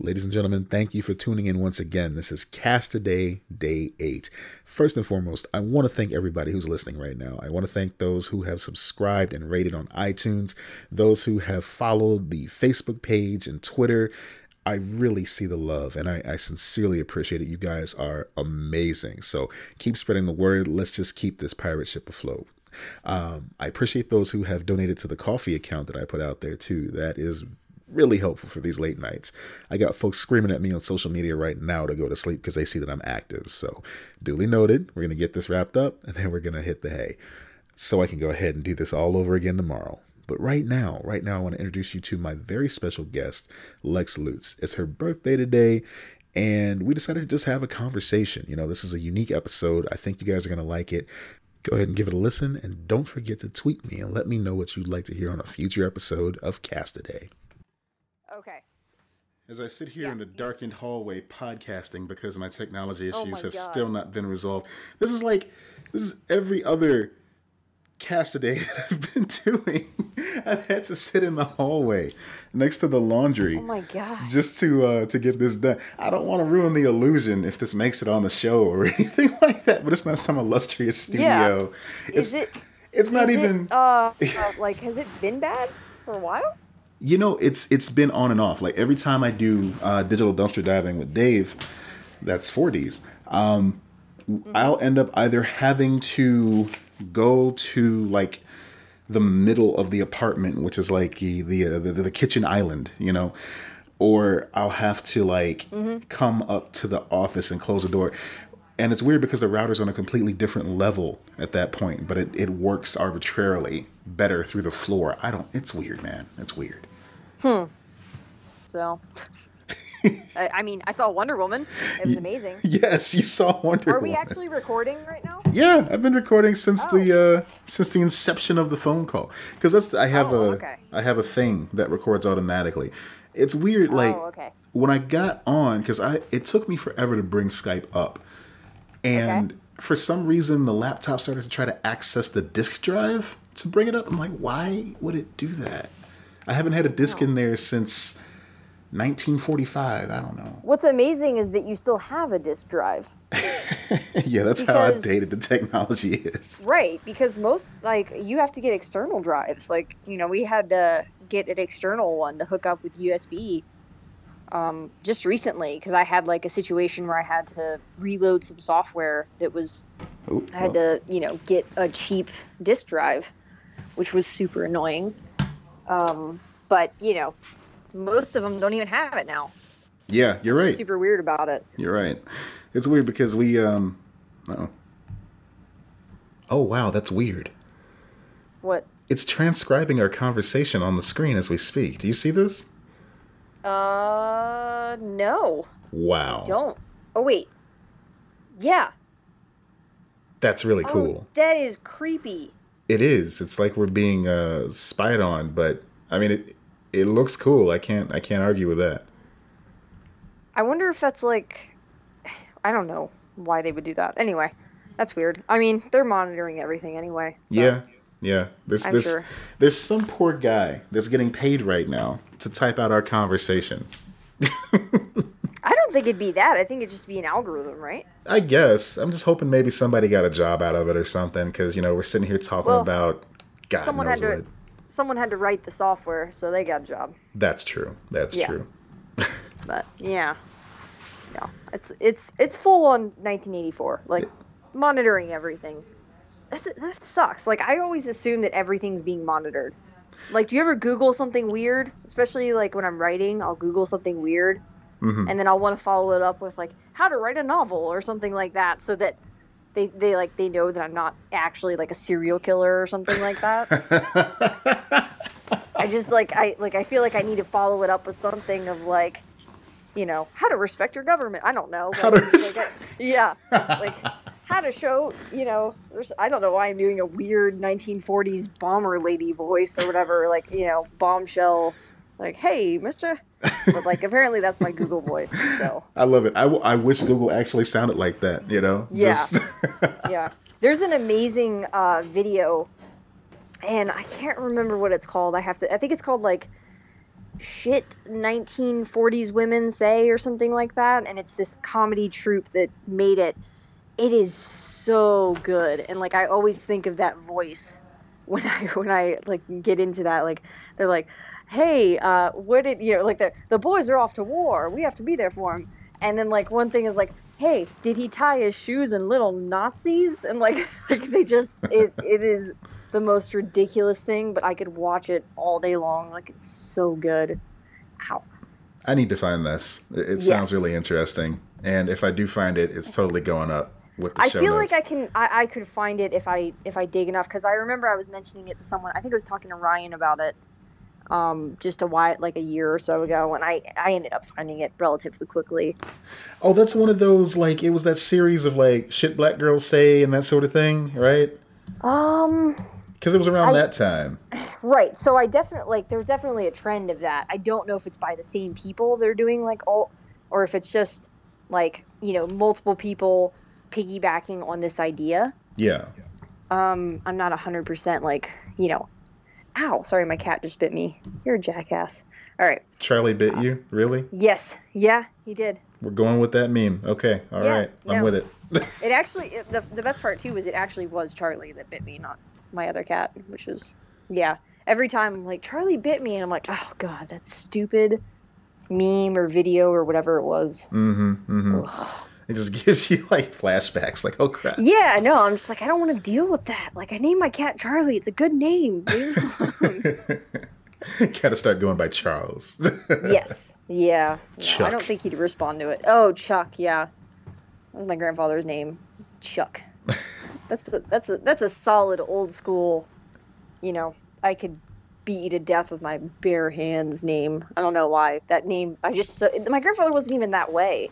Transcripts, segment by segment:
Ladies and gentlemen, thank you for tuning in once again. This is Cast Today, Day 8. First and foremost, I want to thank everybody who's listening right now. I want to thank those who have subscribed and rated on iTunes, those who have followed the Facebook page and Twitter. I really see the love and I, I sincerely appreciate it. You guys are amazing. So keep spreading the word. Let's just keep this pirate ship afloat. Um, I appreciate those who have donated to the coffee account that I put out there too. That is really helpful for these late nights. I got folks screaming at me on social media right now to go to sleep because they see that I'm active. So, duly noted. We're going to get this wrapped up and then we're going to hit the hay so I can go ahead and do this all over again tomorrow. But right now, right now, I want to introduce you to my very special guest, Lex Lutz. It's her birthday today, and we decided to just have a conversation. You know, this is a unique episode. I think you guys are going to like it. Go ahead and give it a listen, and don't forget to tweet me and let me know what you'd like to hear on a future episode of Cast Today. Okay. As I sit here Yeah. in the darkened hallway podcasting because my technology Oh issues my have God. still not been resolved, this is like this is every other cast day that I've been doing. I've had to sit in the hallway next to the laundry Oh my god. just to uh, to get this done. I don't want to ruin the illusion if this makes it on the show or anything like that. But it's not some illustrious studio. It's Is it? it's not it, even. uh, uh, like, has it been bad for a while? You know, it's it's been on and off. Like every time I do uh, digital dumpster diving with Dave, that's 4Ds. Um, I'll end up either having to go to like the middle of the apartment, which is like the the, uh, the, the kitchen island, you know, or I'll have to like come up to the office and close the door. And it's weird because the router's on a completely different level at that point, but it, it works arbitrarily better through the floor. I don't, it's weird, man. It's weird. So. I, I mean, I saw Wonder Woman. It was amazing. Yes, you saw Wonder Woman. Are we Woman. actually recording right now? Yeah, I've been recording since the uh, since the inception of the phone call because that's I have Oh, a okay. I have a thing that records automatically. It's weird, like oh, okay. when I got on because I it took me forever to bring Skype up, and Okay. for some reason the laptop started to try to access the disk drive to bring it up. I'm like, why would it do that? I haven't had a disk Oh. in there since 1945. I don't know. What's amazing is that you still have a disk drive. yeah, that's how outdated the technology is. Right, because most like you have to get external drives. Like you know, we had to get an external one to hook up with USB. Um, just recently, because I had like a situation where I had to reload some software that was Oh, I had to you know get a cheap disk drive, which was super annoying. Um, but you know, most of them don't even have it now. yeah, you're right. Super weird about it. You're right. It's weird because we um oh. Oh wow, that's weird. What? It's transcribing our conversation on the screen as we speak. Do you see this? Uh, no, Wow. don't. Oh wait, yeah. That's really Oh, cool. that is creepy. It is. It's like we're being uh spied on, but I mean it it looks cool. I can't I can't argue with that. I wonder if that's like, I don't know why they would do that. Anyway, that's weird. I mean, they're monitoring everything anyway. so- Yeah. Yeah. This I'm this sure. there's some poor guy that's getting paid right now to type out our conversation. I think it'd be that. I think it'd just be an algorithm, right? I guess. I'm just hoping maybe somebody got a job out of it or something because, you know, we're sitting here talking Well, about God someone knows had to- what. Someone had to write the software, so they got a job. That's true. That's Yeah. true. But yeah, yeah, it's it's it's full on 1984, like monitoring everything. That, that sucks. Like I always assume that everything's being monitored. Like, do you ever Google something weird? Especially like when I'm writing, I'll Google something weird, Mhm. and then I'll want to follow it up with like how to write a novel or something like that, so that they they like they know that I'm not actually like a serial killer or something like that. I just like I like I feel like I need to follow it up with something of like, you know, how to respect your government. I don't know. How to like, I- yeah, like how to show, you know, I don't know why I'm doing a weird 1940s bomber lady voice or whatever, like you know, bombshell, like hey, Mister, but like apparently that's my Google voice. So I love it. I, w- I wish Google actually sounded like that, you know? Yeah. yeah, there's an amazing uh, video, and I can't remember what it's called. I have to. I think it's called like shit 1940s women say or something like that and it's this comedy troupe that made it it is so good and like i always think of that voice when i when i like get into that like they're like hey uh what did you know like the the boys are off to war. We have to be there for them and then like one thing is like hey did he tie his shoes in little nazis? And like like they just it it is the most ridiculous thing but i could watch it all day long. Like it's so good. Ow. I need to find this. It, it sounds really interesting, and if I do find it, it's totally going up with the I feel notes. like I can I, I could find it if I if I dig enough because I remember I was mentioning it to someone. I think I was talking to Ryan about it um just a while like a year or so ago and I I ended up finding it relatively quickly. Oh, that's one of those like it was that series of like shit black girls say and that sort of thing, right? Um Because it was around I- that time. right so I definitely like there's definitely a trend of that. I don't know if it's by the same people they're doing like all or if it's just like you know multiple people piggybacking on this idea. Yeah. Um I'm not 100% like you know ow sorry my cat just bit me. You're a jackass. All right. Charlie bit you, really? Yes. Yeah, he did. We're going with that meme. Okay, all right, Yeah, I'm no. with it. It actually, it, the, the best part too was it actually was Charlie that bit me, not my other cat, which is, yeah. Every time I'm like, Charlie bit me, and I'm like, oh god, that stupid meme or video or whatever it was. mm-hmm. Mm-hmm. It just gives you like flashbacks. Like, oh crap. Yeah, no, I'm just like, I don't want to deal with that. Like, I named my cat Charlie. It's a good name. Gotta start going by Charles. yes. Yeah. No, I don't think he'd respond to it. Oh, Chuck. Yeah. That was my grandfather's name, Chuck. That's a, that's a that's a solid old school. You know, I could beat you to death with my bare hands name. I don't know why that name. I just so, my grandfather wasn't even that way,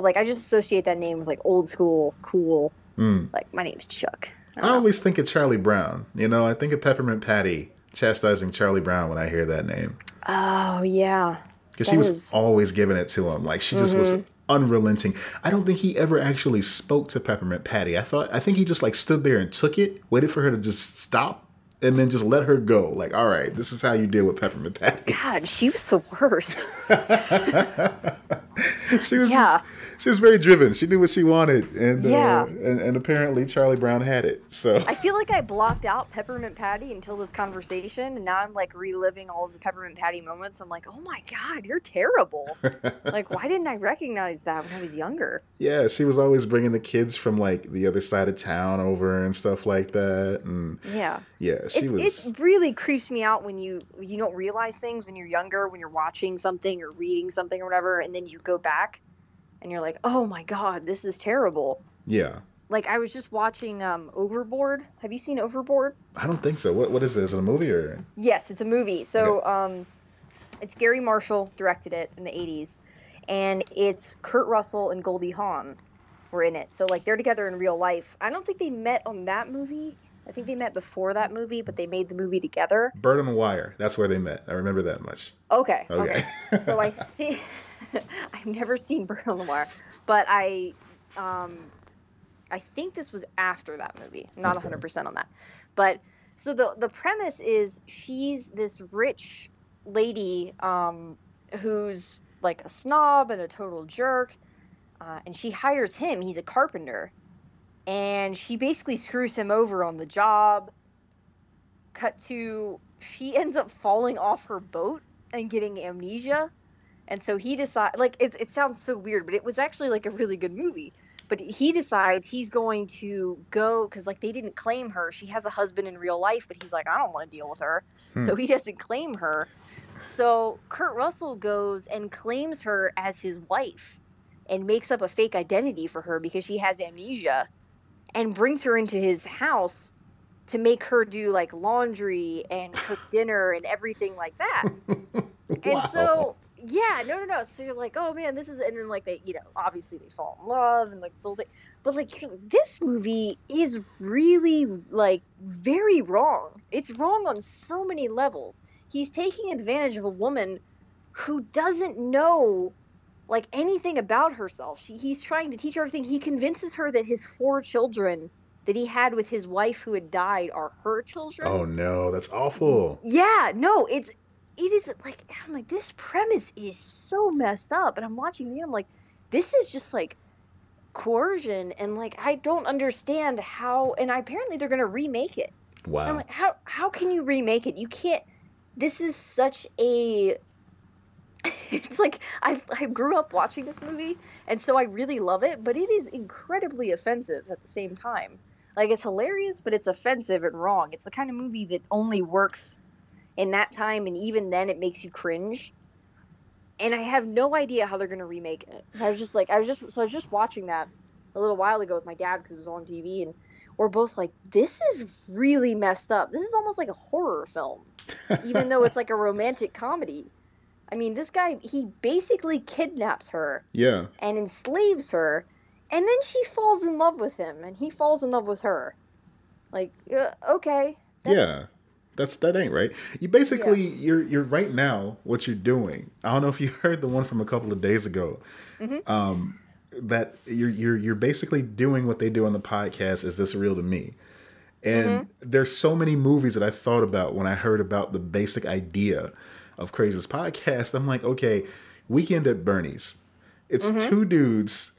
but like I just associate that name with like old school, cool. Mm. Like my name's Chuck. I I always think of Charlie Brown. You know, I think of Peppermint Patty chastising Charlie Brown when I hear that name. Oh yeah. Because she was is- Mm-hmm. always giving it to him. Like she just was unrelenting. I don't think he ever actually spoke to Peppermint Patty. I thought I think he just like stood there and took it, waited for her to just stop, and then just let her go. Like, all right, this is how you deal with Peppermint Patty. God, she was the worst. she was Yeah. just- she was very driven. She knew what she wanted, and Yeah. uh, and, and apparently Charlie Brown had it. So I feel like I blocked out Peppermint Patty until this conversation, and now I'm like reliving all the Peppermint Patty moments. I'm like, oh my god, you're terrible. like, why didn't I recognize that when I was younger? yeah, she was always bringing the kids from like the other side of town over and stuff like that. And Yeah, yeah, she it, was. it really creeps me out when you you don't realize things when you're younger, when you're watching something or reading something or whatever, and then you go back and you're like, oh my god, this is terrible. yeah, Like I was just watching um, Overboard. Have you seen Overboard? I don't think so. What what is this? Is it a movie or? Yes, it's a movie. So, um, it's Garry Marshall directed it in the '80s, and it's Kurt Russell and Goldie Hawn were in it. So, like, they're together in real life. I don't think they met on that movie. I think they met before that movie, but they made the movie together. Bird on the Wire. That's where they met. I remember that much. Okay. Okay. Okay. so I think I've never seen Bird on the Wire, but I, um, I think this was after that movie. I'm not Okay. 100% on that, but so the the premise is she's this rich lady, um, who's like a snob and a total jerk, uh, and she hires him. He's a carpenter, and she basically screws him over on the job. Cut to she ends up falling off her boat and getting amnesia. And so he decides, like, it, it sounds so weird, but it was actually like a really good movie. But he decides he's going to go because, like, they didn't claim her. She has a husband in real life, but he's like, I don't want to deal with her. Hmm. So he doesn't claim her. So Kurt Russell goes and claims her as his wife and makes up a fake identity for her because she has amnesia and brings her into his house to make her do like laundry and cook dinner and everything like that. And Wow. so, yeah, no, no, no. So you're like, oh man, this is, and then like they, you know, obviously they fall in love and like this whole thing. But like this movie is really like very wrong. It's wrong on so many levels. He's taking advantage of a woman who doesn't know like anything about herself. She, he's trying to teach her everything. He convinces her that his four children that he had with his wife who had died are her children. Oh no, that's awful. Yeah, no, it's it is like I'm like this premise is so messed up, and I'm watching the I'm like, this is just like coercion, and like I don't understand how. And I, apparently they're gonna remake it. Wow. I'm like, how how can you remake it? You can't. This is such a. It's like I I grew up watching this movie, and so I really love it, but it is incredibly offensive at the same time. Like it's hilarious, but it's offensive and wrong. It's the kind of movie that only works in that time, and even then, it makes you cringe. And I have no idea how they're gonna remake it. I was just like, I was just so I was just watching that a little while ago with my dad because it was on TV, and we're both like, this is really messed up. This is almost like a horror film, even though it's like a romantic comedy. I mean, this guy, he basically kidnaps her yeah. and enslaves her, and then she falls in love with him, and he falls in love with her. Like, uh, okay. that's- Yeah. That's that ain't right. You basically you're you're right now what you're doing. I don't know if you heard the one from a couple of days ago. Mm-hmm. Um that you're you're you're basically doing what they do on the podcast is this real to me. And Mm-hmm. there's so many movies that I thought about when I heard about the basic idea of Crazy's podcast. I'm like, okay, Weekend at Bernie's. It's Mm-hmm. two dudes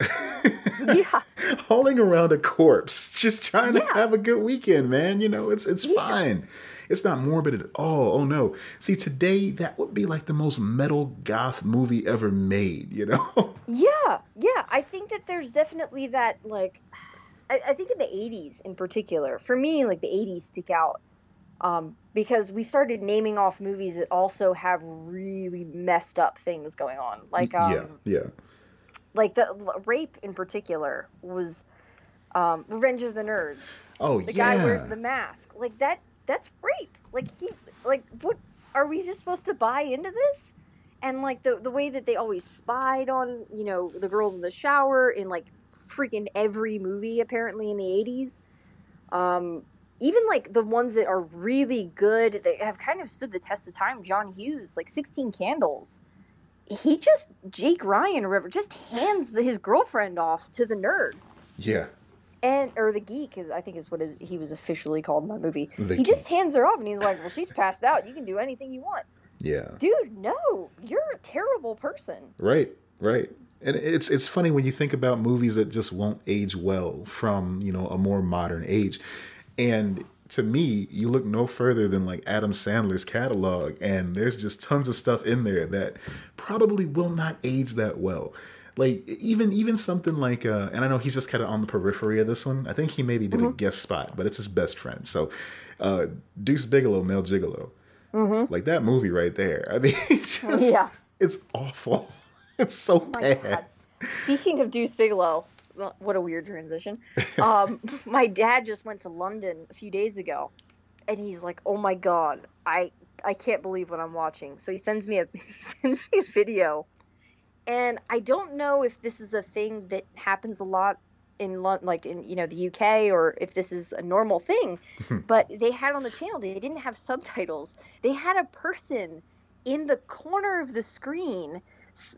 Yeah. hauling around a corpse, just trying to have a good weekend, man. You know, it's it's fine. It's not morbid at all. Oh no. See, today that would be like the most metal goth movie ever made, you know? Yeah, yeah. I think that there's definitely that like I, I think in the eighties in particular, for me, like the eighties stick out. Um, because we started naming off movies that also have really messed up things going on. Like um yeah, yeah. like the rape in particular was um Revenge of the Nerds. Oh The yeah. guy wears the mask. Like that that's rape. Like he like what are we just supposed to buy into this? And like the the way that they always spied on, you know, the girls in the shower in like freaking every movie apparently in the 80s. Um even like the ones that are really good that have kind of stood the test of time, John Hughes, like 16 Candles. He just Jake Ryan River, just hands the, his girlfriend off to the nerd yeah. and or the geek is I think is what is, he was officially called in that movie. The he just hands her off and he's like, "Well, she's passed out. You can do anything you want." Yeah. Dude, no, you're a terrible person. Right, right. And it's it's funny when you think about movies that just won't age well from, you know, a more modern age. And to me, you look no further than like Adam Sandler's catalog and there's just tons of stuff in there that probably will not age that well. Like even even something like uh and I know he's just kind of on the periphery of this one. I think he maybe did a guest spot, but it's his best friend. So uh Deuce Bigalow, Male Gigolo. Like that movie right there. I mean, it's just Yeah. it's awful. It's so My bad. God. Speaking of Deuce Bigalow, well, what a weird transition. Um, my dad just went to London a few days ago, and he's like, "Oh my God, I I can't believe what I'm watching." So he sends me a he sends me a video, and I don't know if this is a thing that happens a lot in Lon- like in you know the UK or if this is a normal thing, but they had on the channel they didn't have subtitles. They had a person in the corner of the screen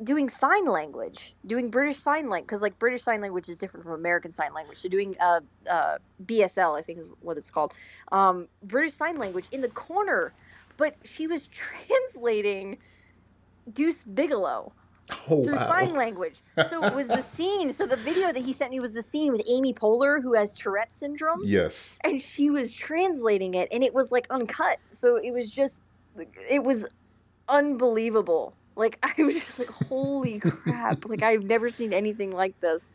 doing sign language, doing British sign language, because like British sign language is different from American sign language. So doing uh, uh, BSL, I think is what it's called, um, British sign language in the corner, but she was translating Deuce Bigalow Oh through wow. sign language. So it was the scene. So the video that he sent me was the scene with Amy Poehler, who has Tourette syndrome Yes. and she was translating it and it was like uncut so it was just it was unbelievable like i was just like holy crap like i've never seen anything like this.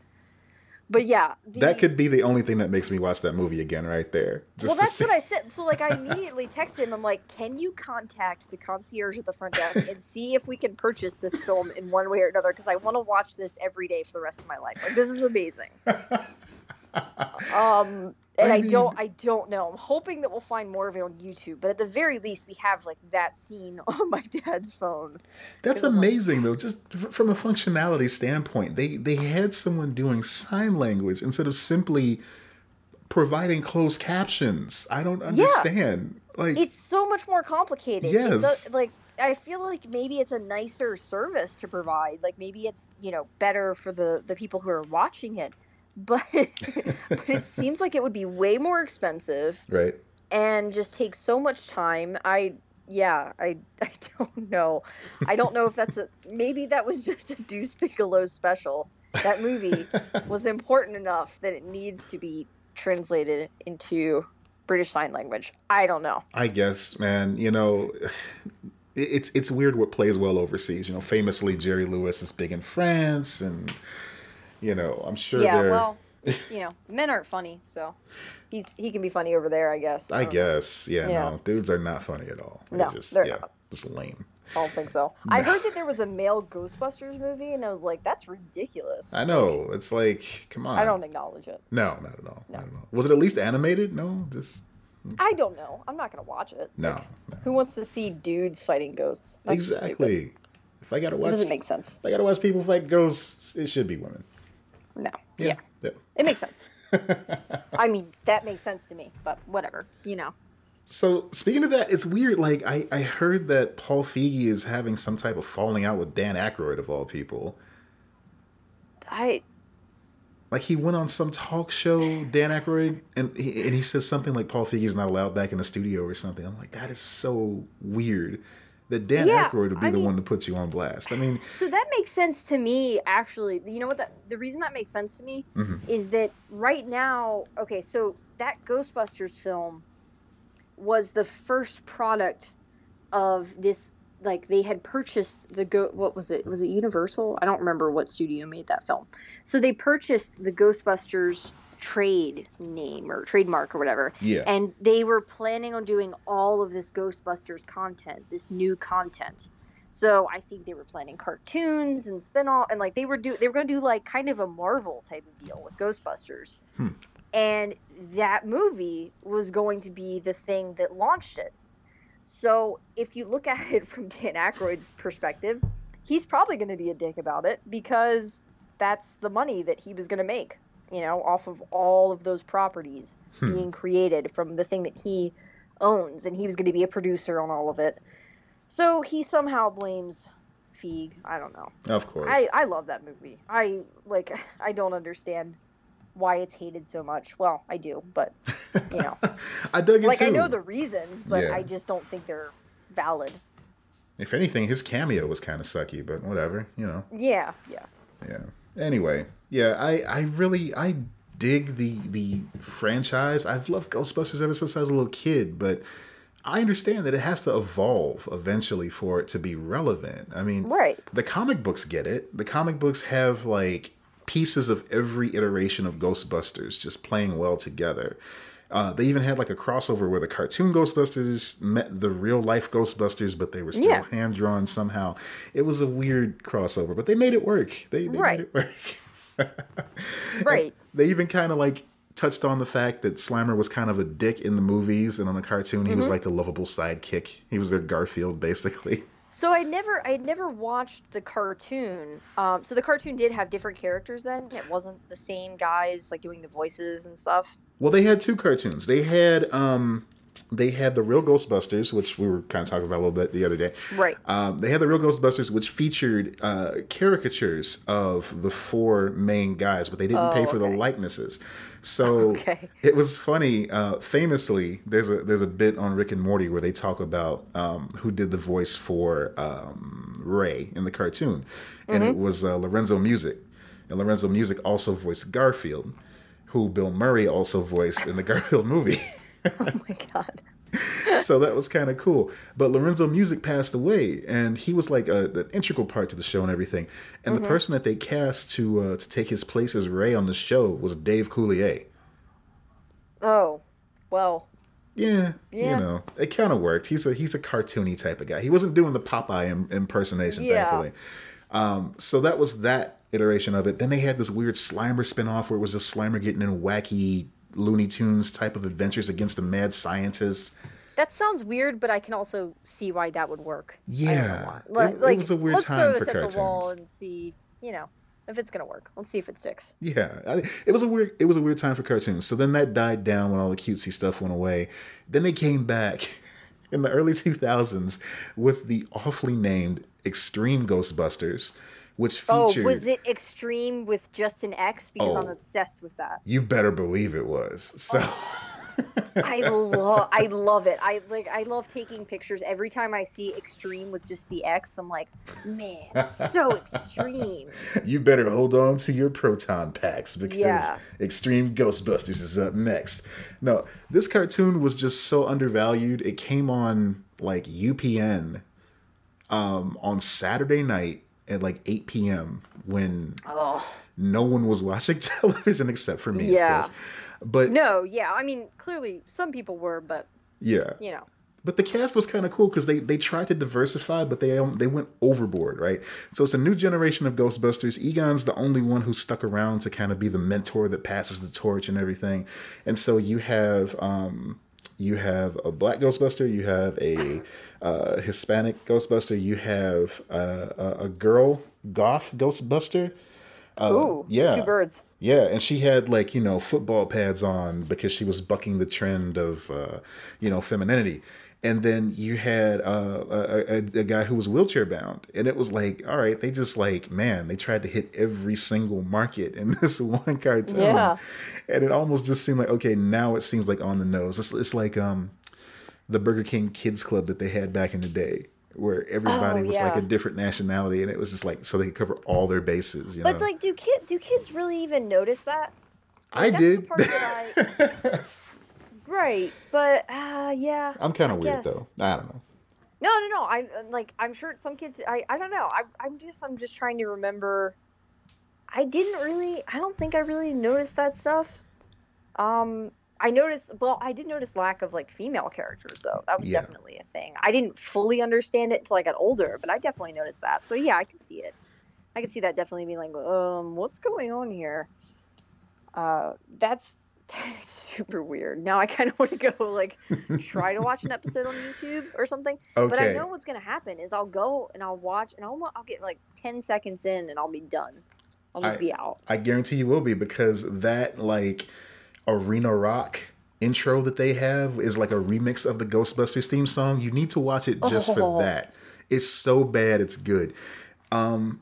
But yeah the, That could be the only thing that makes me watch that movie again right there. Just well that's what i said. So like i immediately texted him. I'm like can you contact the concierge at the front desk and see if we can purchase this film in one way or another? Because i want to watch this every day for the rest of my life. Like this is amazing um and I I, mean- don't I don't know. I'm hoping that we'll find more of it on YouTube, but at the very least we have like that scene on my dad's phone. That's was like, amazing though. Just from a functionality standpoint, they they had someone doing sign language instead of simply providing closed captions. I don't understand. Like It's so much more complicated. Yes. does- like I feel like maybe it's a nicer service to provide. Like maybe it's, you know, better for the the people who are watching it. But but it seems like it would be way more expensive right. and just take so much time. I yeah, I I don't know. I don't know if that's a maybe that was just a Deuce Bigalow special. That movie was important enough that it needs to be translated into British Sign Language. I don't know. I guess, man. You know, it's it's weird what plays well overseas. You know, famously Jerry Lewis is big in France, and you know, I'm sure. Yeah, they're... well, you know, men aren't funny, so he's he can be funny over there, I guess. I, I guess, yeah, yeah, No, dudes are not funny at all. They're no, just, they're yeah, not. Just lame. I don't think so. I heard that there was a male Ghostbusters movie, and I was like, "That's ridiculous." I know. It's like, come on. I don't acknowledge it. No, not at all. No. Not at all. Was it at least animated? No, just. Mm. I don't know. I'm not gonna watch it. No, like, no. Who wants to see dudes fighting ghosts? That's exactly. If I gotta watch, it doesn't make sense. If I gotta watch people fight ghosts, it should be women. No. Yeah. Yeah. yeah. It makes sense. I mean, that makes sense to me, but whatever, you know. So speaking of that, it's weird. Like I, I heard that Paul Feig is having some type of falling out with Dan Aykroyd of all people. I like he went on some talk show, Dan Aykroyd, and he, and he says something like Paul Feig is not allowed back in the studio or something. I'm like, that is so weird that Dan yeah, Aykroyd would be I the mean, one to put you on blast. I mean, so that makes sense to me. Actually, you know what? That, the reason that makes sense to me mm-hmm. is that right now, okay, so that Ghostbusters film was the first product of this. Like they had purchased the go. What was it? Was it Universal? I don't remember what studio made that film. So they purchased the Ghostbusters trade name or trademark or whatever. Yeah. And they were planning on doing all of this Ghostbusters content, this new content. So I think they were planning cartoons and spin-off and like they were do they were going to do like kind of a Marvel type of deal with Ghostbusters. Hmm. And that movie was going to be the thing that launched it. So if you look at it from Dan Aykroyd's perspective, he's probably going to be a dick about it because that's the money that he was going to make you know, off of all of those properties hmm. being created from the thing that he owns, and he was going to be a producer on all of it. So he somehow blames Feig. I don't know. Of course. I, I love that movie. I like. I don't understand why it's hated so much. Well, I do, but you know, I dug it like too. I know the reasons, but yeah. I just don't think they're valid. If anything, his cameo was kind of sucky, but whatever, you know. Yeah, yeah. Yeah. Anyway, yeah, I I really I dig the the franchise. I've loved Ghostbusters ever since I was a little kid, but I understand that it has to evolve eventually for it to be relevant. I mean, right. the comic books get it. The comic books have like pieces of every iteration of Ghostbusters just playing well together. Uh, they even had like a crossover where the cartoon Ghostbusters met the real life Ghostbusters, but they were still yeah. hand drawn somehow. It was a weird crossover, but they made it work. They, they right. made it work. right. They even kind of like touched on the fact that Slimer was kind of a dick in the movies, and on the cartoon, he mm-hmm. was like the lovable sidekick. He was their Garfield, basically. So I never, I never watched the cartoon. Um, so the cartoon did have different characters. Then it wasn't the same guys like doing the voices and stuff. Well, they had two cartoons. They had um, they had the real Ghostbusters, which we were kind of talking about a little bit the other day. Right. Um, they had the real Ghostbusters, which featured uh, caricatures of the four main guys, but they didn't oh, pay for okay. the likenesses. So okay. it was funny. Uh, famously, there's a there's a bit on Rick and Morty where they talk about um, who did the voice for um, Ray in the cartoon, and mm-hmm. it was uh, Lorenzo Music, and Lorenzo Music also voiced Garfield, who Bill Murray also voiced in the Garfield movie. oh my god. so that was kind of cool. But Lorenzo Music passed away, and he was like a, an integral part to the show and everything. And mm-hmm. the person that they cast to uh, to take his place as Ray on the show was Dave Coulier. Oh, well. Yeah, yeah. you know, it kind of worked. He's a he's a cartoony type of guy. He wasn't doing the Popeye Im- impersonation, yeah. thankfully. Um, so that was that iteration of it. Then they had this weird Slimer spinoff where it was just Slimer getting in wacky Looney Tunes type of adventures against the mad scientists. That sounds weird, but I can also see why that would work. Yeah, like, it, it was a weird let's time throw this for at cartoons. the wall and see, you know, if it's gonna work. Let's see if it sticks. Yeah, I, it was a weird. It was a weird time for cartoons. So then that died down when all the cutesy stuff went away. Then they came back in the early two thousands with the awfully named Extreme Ghostbusters which featured. Oh, was it Extreme with just an X? Because oh, I'm obsessed with that. You better believe it was. So. Oh. I love I love it. I like I love taking pictures every time I see extreme with just the X. I'm like, man, so extreme. You better hold on to your proton packs because Yeah. Extreme Ghostbusters is up next. No, this cartoon was just so undervalued. It came on like UPN um, on Saturday night at like 8 p.m. when Oh no one was watching television except for me, Yeah. of course. But no, yeah. I mean, clearly some people were, but yeah, you know, But the cast was kind of cool because they they tried to diversify, but they um, they went overboard, right? So it's a new generation of Ghostbusters. Egon's the only one who stuck around to kind of be the mentor that passes the torch and everything. And so you have um, you have a black Ghostbuster, you have a uh, Hispanic Ghostbuster, you have uh, a, a girl goth Ghostbuster. Uh, ooh, yeah. two birds. Yeah, and she had like you know football pads on because she was bucking the trend of uh, you know femininity. And then you had uh, a, a, a guy who was wheelchair bound, and it was like, all right, they just like, man, they tried to hit every single market in this one cartoon, Yeah. and it almost just seemed like, okay, now it seems like on the nose. It's, it's like um, the Burger King Kids Club that they had back in the day, where everybody Oh, was like a different nationality, and it was just like so they could cover all their bases. You But know, like, do kid do kids really even notice that? I That's the did. I- right, but uh, yeah. I'm kind of weird guess. though. I don't know. No, no, no. I like. I'm sure some kids. I. I don't know. I. I'm just. I'm just trying to remember. I didn't really. I don't think I really noticed that stuff. Um. I noticed. Well, I did notice lack of like female characters though. That was Yeah. definitely a thing. I didn't fully understand it until I got older, but I definitely noticed that. So yeah, I can see it. I can see that definitely being like, um, what's going on here? Uh, that's that's super weird. Now I kind of want to go like try to watch an episode on YouTube or something. Okay. But I know what's gonna happen is I'll go and I'll watch and I'll I'll get like ten seconds in and I'll be done. I'll just I- be out. I guarantee you will be because that like arena rock intro that they have is like a remix of the Ghostbusters theme song. You need to watch it just Oh. for that. It's so bad it's good. Um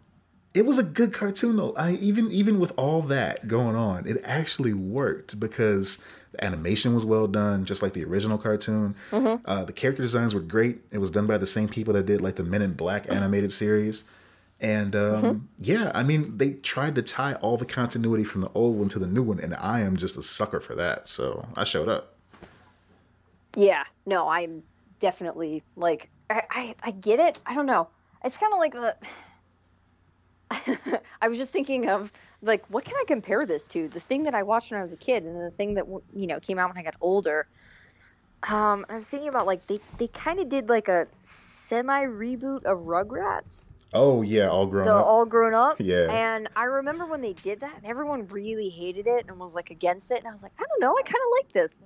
it was a good cartoon though. I even even with all that going on, it actually worked because the animation was well done, just like the original cartoon. Mm-hmm. Uh, the character designs were great. It was done by the same people that did like the Men in Black animated series. And um, Mm-hmm. yeah, I mean, they tried to tie all the continuity from the old one to the new one, and I am just a sucker for that. So I showed up. Yeah. No, I'm definitely like I I, I get it. I don't know. It's kind of like the. I was just thinking of like what can I compare this to? The thing that I watched when I was a kid and the thing that you know came out when I got older. Um, I was thinking about like they they kind of did like a semi reboot of Rugrats. Oh yeah, all grown the up. all grown up. Yeah. And I remember when they did that, and everyone really hated it and was like against it. And I was like, I don't know, I kind of like this.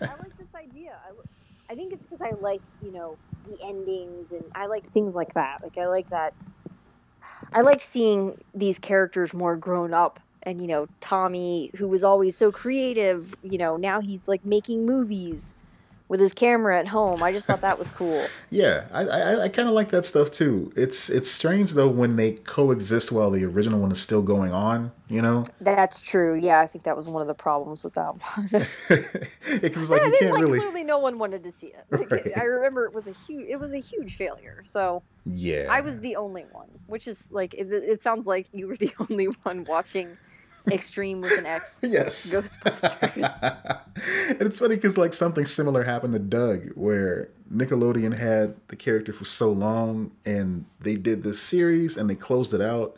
I like this idea. I, I think it's because I like you know the endings and I like things like that. Like I like that. I like seeing these characters more grown up. And you know, Tommy, who was always so creative, you know, now he's like making movies with his camera at home. I just thought that was cool. Yeah, I I, I kind of like that stuff too. It's it's strange though when they coexist while the original one is still going on. You know, That's true. Yeah, I think that was one of the problems with that one. because like I you mean, can't like really. clearly no one wanted to see it. Like, Right. I remember it was a huge it was a huge failure. So Yeah, I was the only one, which is like it, it sounds like you were the only one watching Extreme with an X Yes. Ghostbusters. and it's funny because like something similar happened to Doug, where Nickelodeon had the character for so long, and they did this series and they closed it out,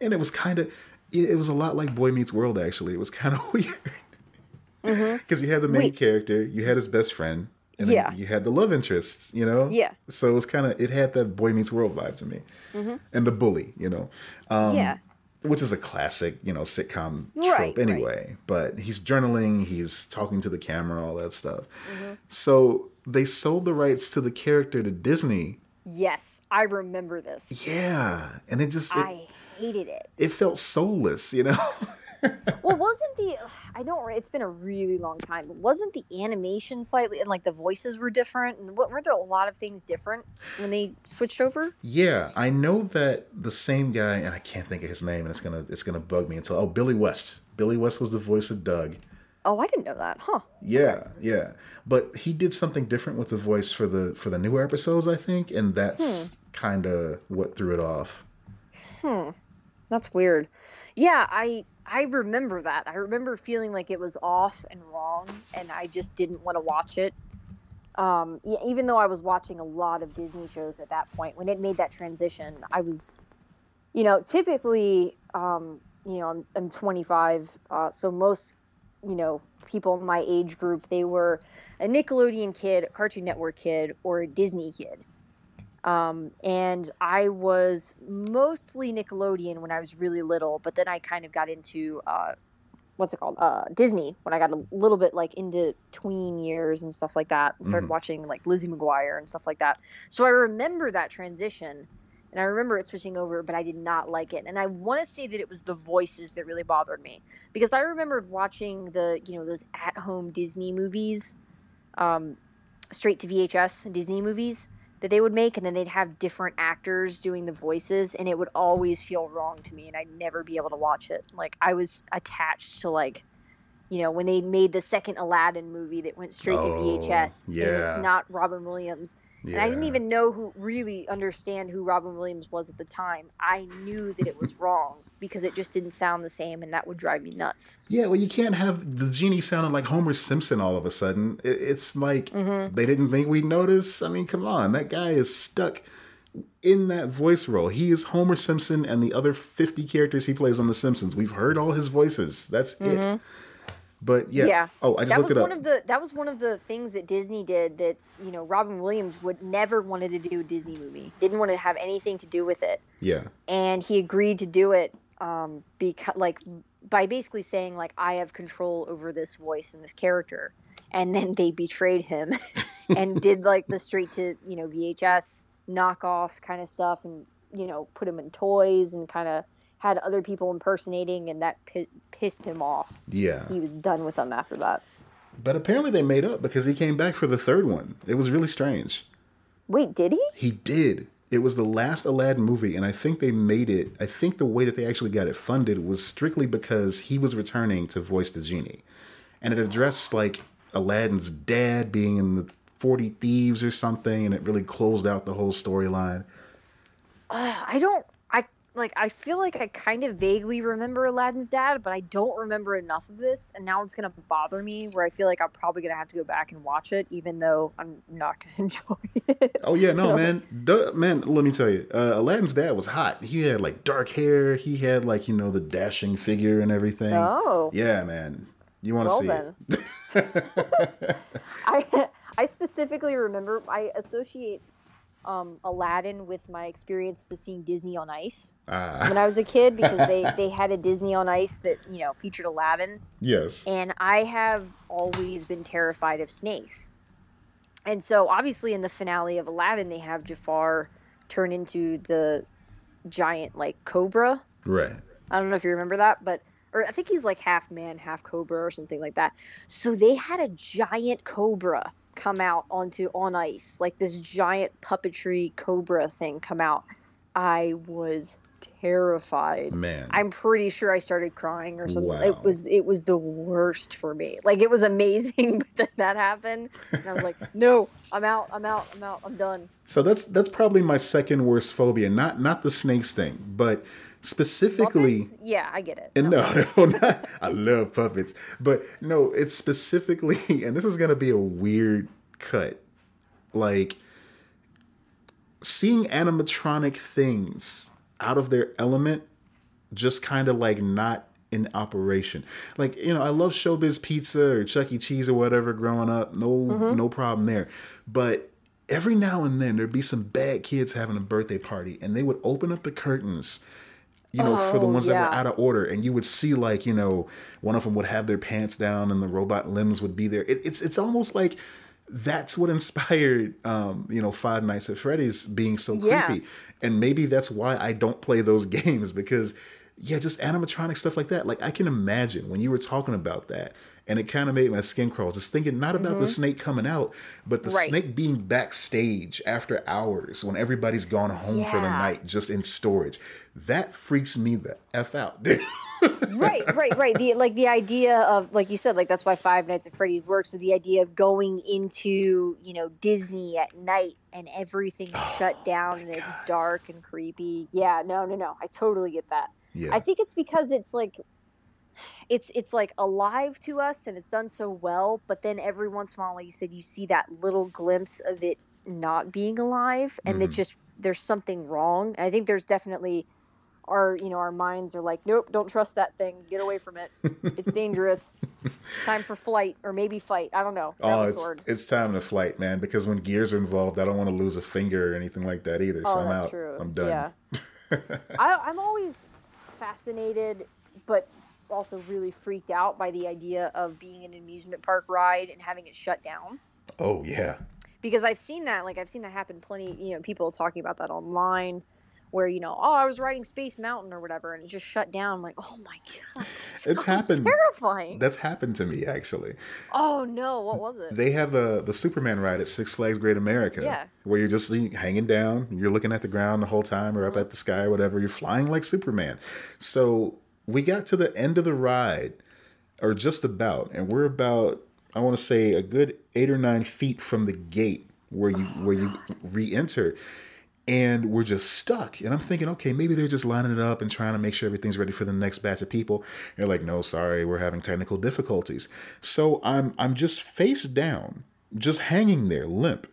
and it was kind of, it, it was a lot like Boy Meets World. Actually, it was kind of weird because you had the main Wait. character, you had his best friend, and Yeah. you had the love interests. You know, Yeah. So it was kind of, it had that Boy Meets World vibe to me, and the bully. You know, um, yeah. Which is a classic, you know, sitcom Right, right. trope anyway. But he's journaling, he's talking to the camera, all that stuff. Mm-hmm. So they sold the rights to the character to Disney. Yes, I remember this. Yeah, and it just it, I hated it. it felt soulless, you know. Well, wasn't the I don't it's been a really long time. But wasn't the animation slightly and like the voices were different and what, weren't there a lot of things different when they switched over? yeah, I know that the same guy, and I can't think of his name, and it's gonna it's gonna bug me until oh Billy West. Billy West was the voice of Doug. Oh, I didn't know that, huh? Yeah, yeah. But he did something different with the voice for the for the newer episodes, I think, and that's Hmm. kind of what threw it off. Hmm, that's weird. Yeah, I I remember that. I remember feeling like it was off and wrong, and I just didn't want to watch it. Um, even though I was watching a lot of Disney shows at that point, when it made that transition, I was, you know, typically, um, you know, I'm, I'm 25, uh, so most, you know, people in my age group, they were a Nickelodeon kid, a Cartoon Network kid, or a Disney kid. Um, and I was mostly Nickelodeon when I was really little, but then I kind of got into uh, what's it called? Uh, Disney when I got a little bit like into tween years and stuff like that. and Started Mhm. watching like Lizzie McGuire and stuff like that. So I remember that transition, and I remember it switching over, but I did not like it. And I want to say that it was the voices that really bothered me because I remembered watching the you know those at home Disney movies, um, straight to VHS Disney movies that they would make and then they'd have different actors doing the voices and it would always feel wrong to me and I'd never be able to watch it. Like I was attached to like you know, when they made the second Aladdin movie that went straight to Oh, VHS and it's not Robin Williams. And I didn't even know who really understand who Robin Williams was at the time. I knew that it was wrong because it just didn't sound the same and that would drive me nuts. Yeah, well, you can't have the genie sounding like Homer Simpson all of a sudden. It's like Mm-hmm. they didn't think we'd notice. I mean, come on, that guy is stuck in that voice role. He is Homer Simpson and the other 50 characters he plays on The Simpsons. We've heard all his voices. That's it. But yeah. Mm-hmm. Yeah. Oh, I just that looked was it up. one of the that was one of the things that Disney did that you know Robin Williams would never wanted to do a Disney movie. Didn't want to have anything to do with it, yeah. and he agreed to do it um, because like by basically saying like I have control over this voice and this character, and then they betrayed him and did like the straight to you know VHS knockoff kind of stuff, and you know put him in toys and kind of had other people impersonating, and that pi- pissed him off. Yeah. He was done with them after that. But apparently they made up because he came back for the third one. It was really strange. Wait, did he? He did. It was the last Aladdin movie, and I think they made it. I think the way that they actually got it funded was strictly because he was returning to voice the genie, and it addressed like Aladdin's dad being in the Forty Thieves or something, and it really closed out the whole storyline. Uh, I don't. Like. I feel like I kind of vaguely remember Aladdin's dad, but I don't remember enough of this, and now it's gonna bother me. Where I feel like I'm probably gonna have to go back and watch it, even though I'm not gonna enjoy it. Oh yeah, no man, Duh, man. Let me tell you, uh, Aladdin's dad was hot. He had like dark hair. He had like you know the dashing figure and everything. Oh. yeah, man. You want to well see then, it? I I specifically remember I associate um, Aladdin with my experience of seeing Disney on Ice Ah, when I was a kid because they they had a Disney on Ice that you know featured Aladdin. yes. and I have always been terrified of snakes. And so, obviously, in the finale of Aladdin, they have Jafar turn into the giant, like, cobra. Right. I don't know if you remember that, but, or I think he's like half man, half cobra, or something like that. So, they had a giant cobra come out onto on ice, like this giant puppetry cobra thing come out. I was terrified. Man. I'm pretty sure I started crying or something. Wow. It was it was the worst for me. Like it was amazing, but then that happened, and I was like, "No, I'm out. I'm out. I'm out. I'm done." So that's that's probably my second worst phobia. Not not the snakes thing, but specifically. Puppets? Yeah, I get it. And no, no, not. I love puppets, but no, it's specifically, and this is gonna be a weird cut. Like seeing animatronic things out of their element, just kind of like not in operation. Like you know, I love Showbiz Pizza or Chuck E. Cheese or whatever growing up. No, mm-hmm. no problem there. But every now and then there'd be some bad kids having a birthday party, and they would open up the curtains you know, for the Oh, ones that were out of order, and you would see like you know, one of them would have their pants down, and the robot limbs would be there. It, it's it's almost like that's what inspired um, you know Five Nights at Freddy's being so Yeah. creepy, and maybe that's why I don't play those games because yeah, just animatronic stuff like that. Like I can imagine when you were talking about that, and it kind of made my skin crawl. Just thinking not about the snake coming out, but the Mm-hmm. Right. snake being backstage after hours when everybody's gone home for the night, just in storage. That freaks me the f out, dude. right, right, right. The like the idea of like you said, like that's why Five Nights at Freddy's works. Is the idea of going into you know Disney at night and everything's shut down and it's dark and creepy. Yeah, no, no, no. I totally get that. yeah, I think it's because it's like it's it's like alive to us and it's done so well, but then every once in a while, like you said, you see that little glimpse of it not being alive, and it Mhm. just there's something wrong. And I think there's definitely our you know our minds are like, nope, don't trust that thing, get away from it, it's dangerous. Time for flight or maybe fight. I don't know. Oh, it's, it's time to flight, man. Because when gears are involved, I don't want to lose a finger or anything like that either. So Oh, I'm that's out. true. I'm done. Yeah. I, I'm always fascinated, but also really freaked out by the idea of being an amusement park ride and having it shut down. Oh yeah. Because I've seen that, like I've seen that happen plenty. You know, people talking about that online, where you know, oh, I was riding Space Mountain or whatever, and it just shut down. I'm like, oh my god, It's happened. Terrifying. That's happened to me actually. oh no, what was it? They have the the Superman ride at Six Flags Great America. Yeah. Where you're just hanging down, you're looking at the ground the whole time or Mm-hmm. up at the sky or whatever. You're flying like Superman. So we got to the end of the ride, or just about, and we're about I want to say a good eight or nine feet from the gate where you oh, where you re-enter. And we're just stuck. And I'm thinking, okay, maybe they're just lining it up and trying to make sure everything's ready for the next batch of people. And they're like, no, sorry, we're having technical difficulties. So I'm I'm just face down, just hanging there, limp.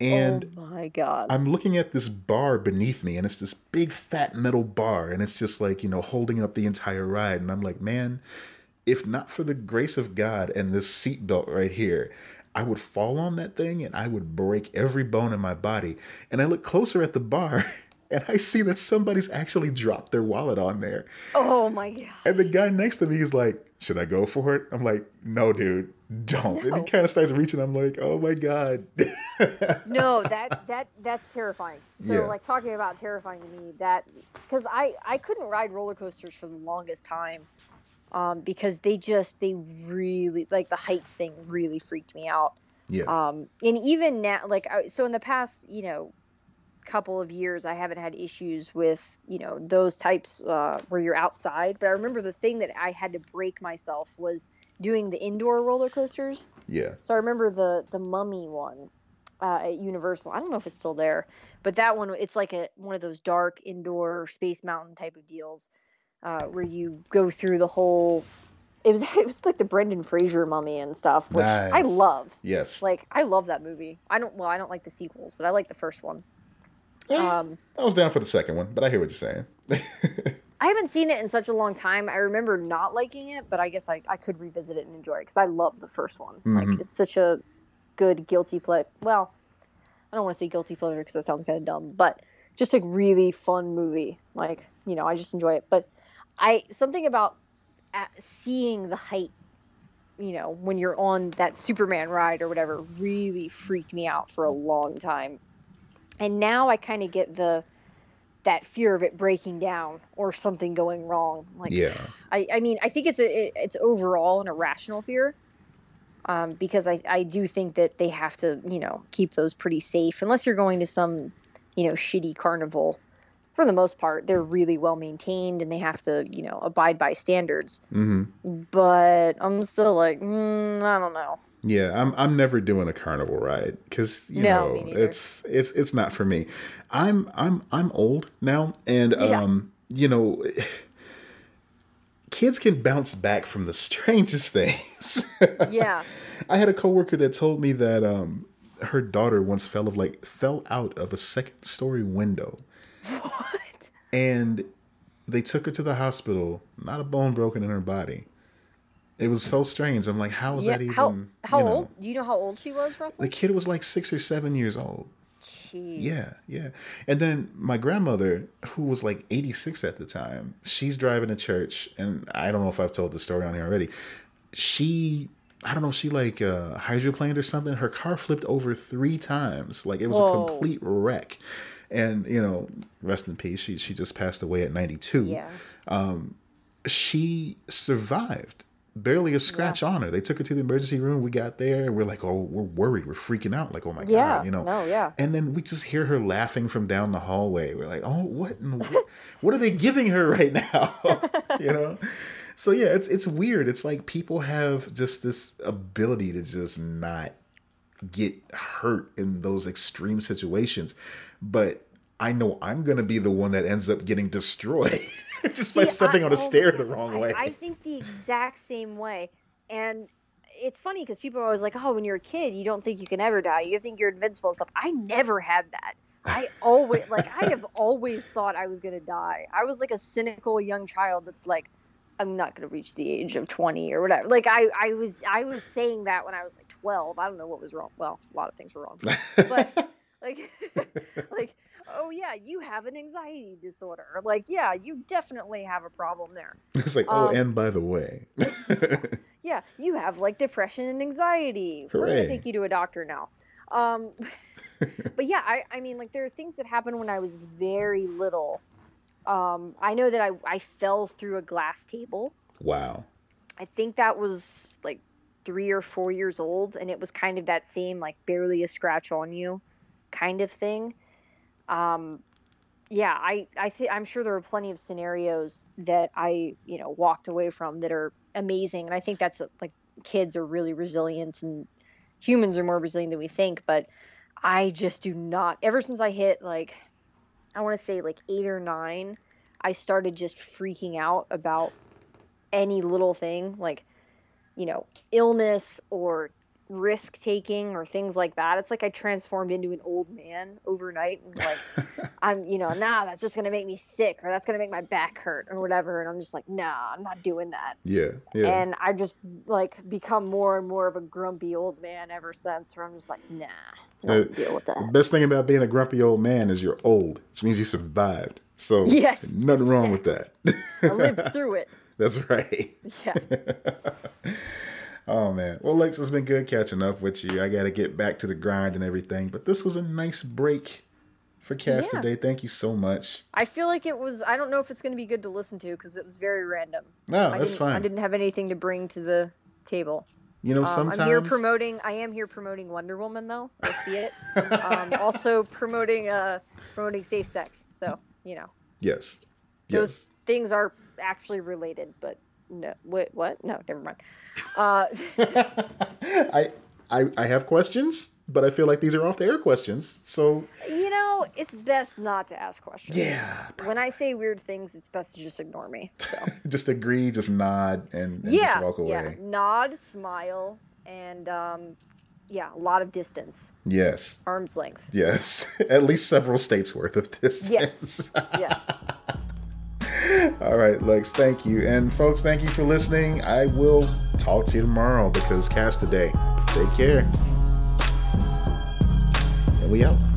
And oh my god. I'm looking at this bar beneath me, and it's this big fat metal bar, and it's just like, you know, holding up the entire ride. And I'm like, man, if not for the grace of God and this seatbelt right here, I would fall on that thing and I would break every bone in my body. And I look closer at the bar and I see that somebody's actually dropped their wallet on there. oh my god. And the guy next to me is like, Should I go for it? I'm like, No, dude, don't. And he kind of starts reaching. I'm like, Oh my God. no that that that's terrifying so Yeah. like talking about terrifying to me that because i i couldn't ride roller coasters for the longest time um because they just they really like the heights thing really freaked me out yeah. um and even now like I, so in the past you know couple of years i haven't had issues with you know those types uh, where you're outside but i remember the thing that i had to break myself was doing the indoor roller coasters yeah. so I remember the the mummy one uh, at Universal. I don't know if it's still there, but that one it's like a one of those dark indoor Space Mountain type of deals uh, where you go through the whole. It was it was like the Brendan Fraser mummy and stuff, which I love. Yes. Like I love that movie. I don't well I don't like the sequels, but I like the first one. Um, I was down for the second one, but I hear what you're saying. I haven't seen it in such a long time. I remember not liking it, but I guess I, I could revisit it and enjoy it because I love the first one. Mhm. Like it's such a good guilty play. Well, I don't want to say guilty pleasure because that sounds kind of dumb, but just a really fun movie. Like you know, I just enjoy it. But I something about uh seeing the height, you know, when you're on that Superman ride or whatever, really freaked me out for a long time. And now I kind of get the that fear of it breaking down or something going wrong. Like yeah. I, I mean, I think it's a it, it's overall an irrational fear, um, because I I do think that they have to you know keep those pretty safe unless you're going to some you know shitty carnival. For the most part, they're really well maintained and they have to you know abide by standards. Mm-hmm. But I'm still like, mm, I don't know. Yeah, I'm I'm never doing a carnival ride because you No, know it's it's it's not for me. I'm I'm I'm old now, and Yeah. um, you know, kids can bounce back from the strangest things. Yeah, I had a coworker that told me that um, her daughter once fell of like fell out of a second story window, what? and they took her to the hospital. Not a bone broken in her body. It was so strange. I'm like, how is Yeah, that even? how how you know? old? Do you know how old she was The kid was like six or seven years old. Jeez. Yeah, yeah. And then my grandmother, who was like 86 at the time, she's driving to church. And I don't know if I've told the story on here already. She, I don't know, she like uh, hydroplaned or something. Her car flipped over three times. Like it was Whoa. a complete wreck. And, you know, rest in peace. She, she just passed away at 92 Yeah. Um, she survived barely a scratch yeah. on her. They took her to the emergency room. We got there and we're like, oh, we're worried. We're freaking out. Like, oh my yeah, God, you know? No, yeah. And then we just hear her laughing from down the hallway. We're like, oh, what, what, what are they giving her right now? you know? So yeah, it's, it's weird. It's like people have just this ability to just not get hurt in those extreme situations. But I know I'm going to be the one that ends up getting destroyed. just See, by stepping I, on a stair the wrong way. I, I think the exact same way. And it's funny because people are always like, oh, when you're a kid, you don't think you can ever die. You think you're invincible and stuff. I never had that. I always, like, I have always thought I was going to die. I was like a cynical young child that's like, I'm not going to reach the age of 20 or whatever. Like I, I was, I was saying that when I was like 12. I don't know what was wrong. Well, a lot of things were wrong, but like, like oh yeah, you have an anxiety disorder. Like, yeah, you definitely have a problem there. It's like, oh, um, and by the way, yeah, you have like depression and anxiety. Hooray. We're gonna take you to a doctor now. Um, but yeah, I, I mean, like there are things that happened when I was very little. Um, I know that I, I fell through a glass table. Wow. I think that was like three or four years old, and it was kind of that same like barely a scratch on you kind of thing um, yeah, I I think I'm sure there are plenty of scenarios that I you know walked away from that are amazing, and I think that's like kids are really resilient and humans are more resilient than we think. But I just do not. Ever since I hit like I want to say like eight or nine, I started just freaking out about any little thing like you know illness or risk taking or things like that. It's like I transformed into an old man overnight and like I'm, you know, nah, that's just gonna make me sick or that's gonna make my back hurt or whatever. And I'm just like, nah, I'm not doing that. Yeah. Yeah. And I just like become more and more of a grumpy old man ever since where I'm just like, nah. Uh, deal with that. The best thing about being a grumpy old man is you're old. It means you survived. So yes, nothing wrong with that. I lived through it. That's right. Yeah. Oh man. Well, Lex, it's been good catching up with you. I got to get back to the grind and everything, but this was a nice break for cast yeah. today. Thank you so much. I feel like it was. I don't know if it's going to be good to listen to because it was very random. No, that's fine. I didn't have anything to bring to the table. You know, sometimes um, I'm here promoting. I am here promoting Wonder Woman, though. I see it. um, also promoting uh promoting safe sex. So you know. Yes. Those yes. things are actually related, but no. Wait, what? No, never mind. Uh, I, I I have questions, but I feel like these are off the air questions. So you know, it's best not to ask questions. Yeah. When I say weird things, it's best to just ignore me. So. just agree, just nod, and, and yeah, just walk away. Yeah. Nod, smile, and um, yeah, a lot of distance. Yes. Arm's length. Yes. At least several states worth of distance. Yes. Yeah. All right, Lex, thank you. And folks, thank you for listening. I will talk to you tomorrow because cast today. Take care. And we out.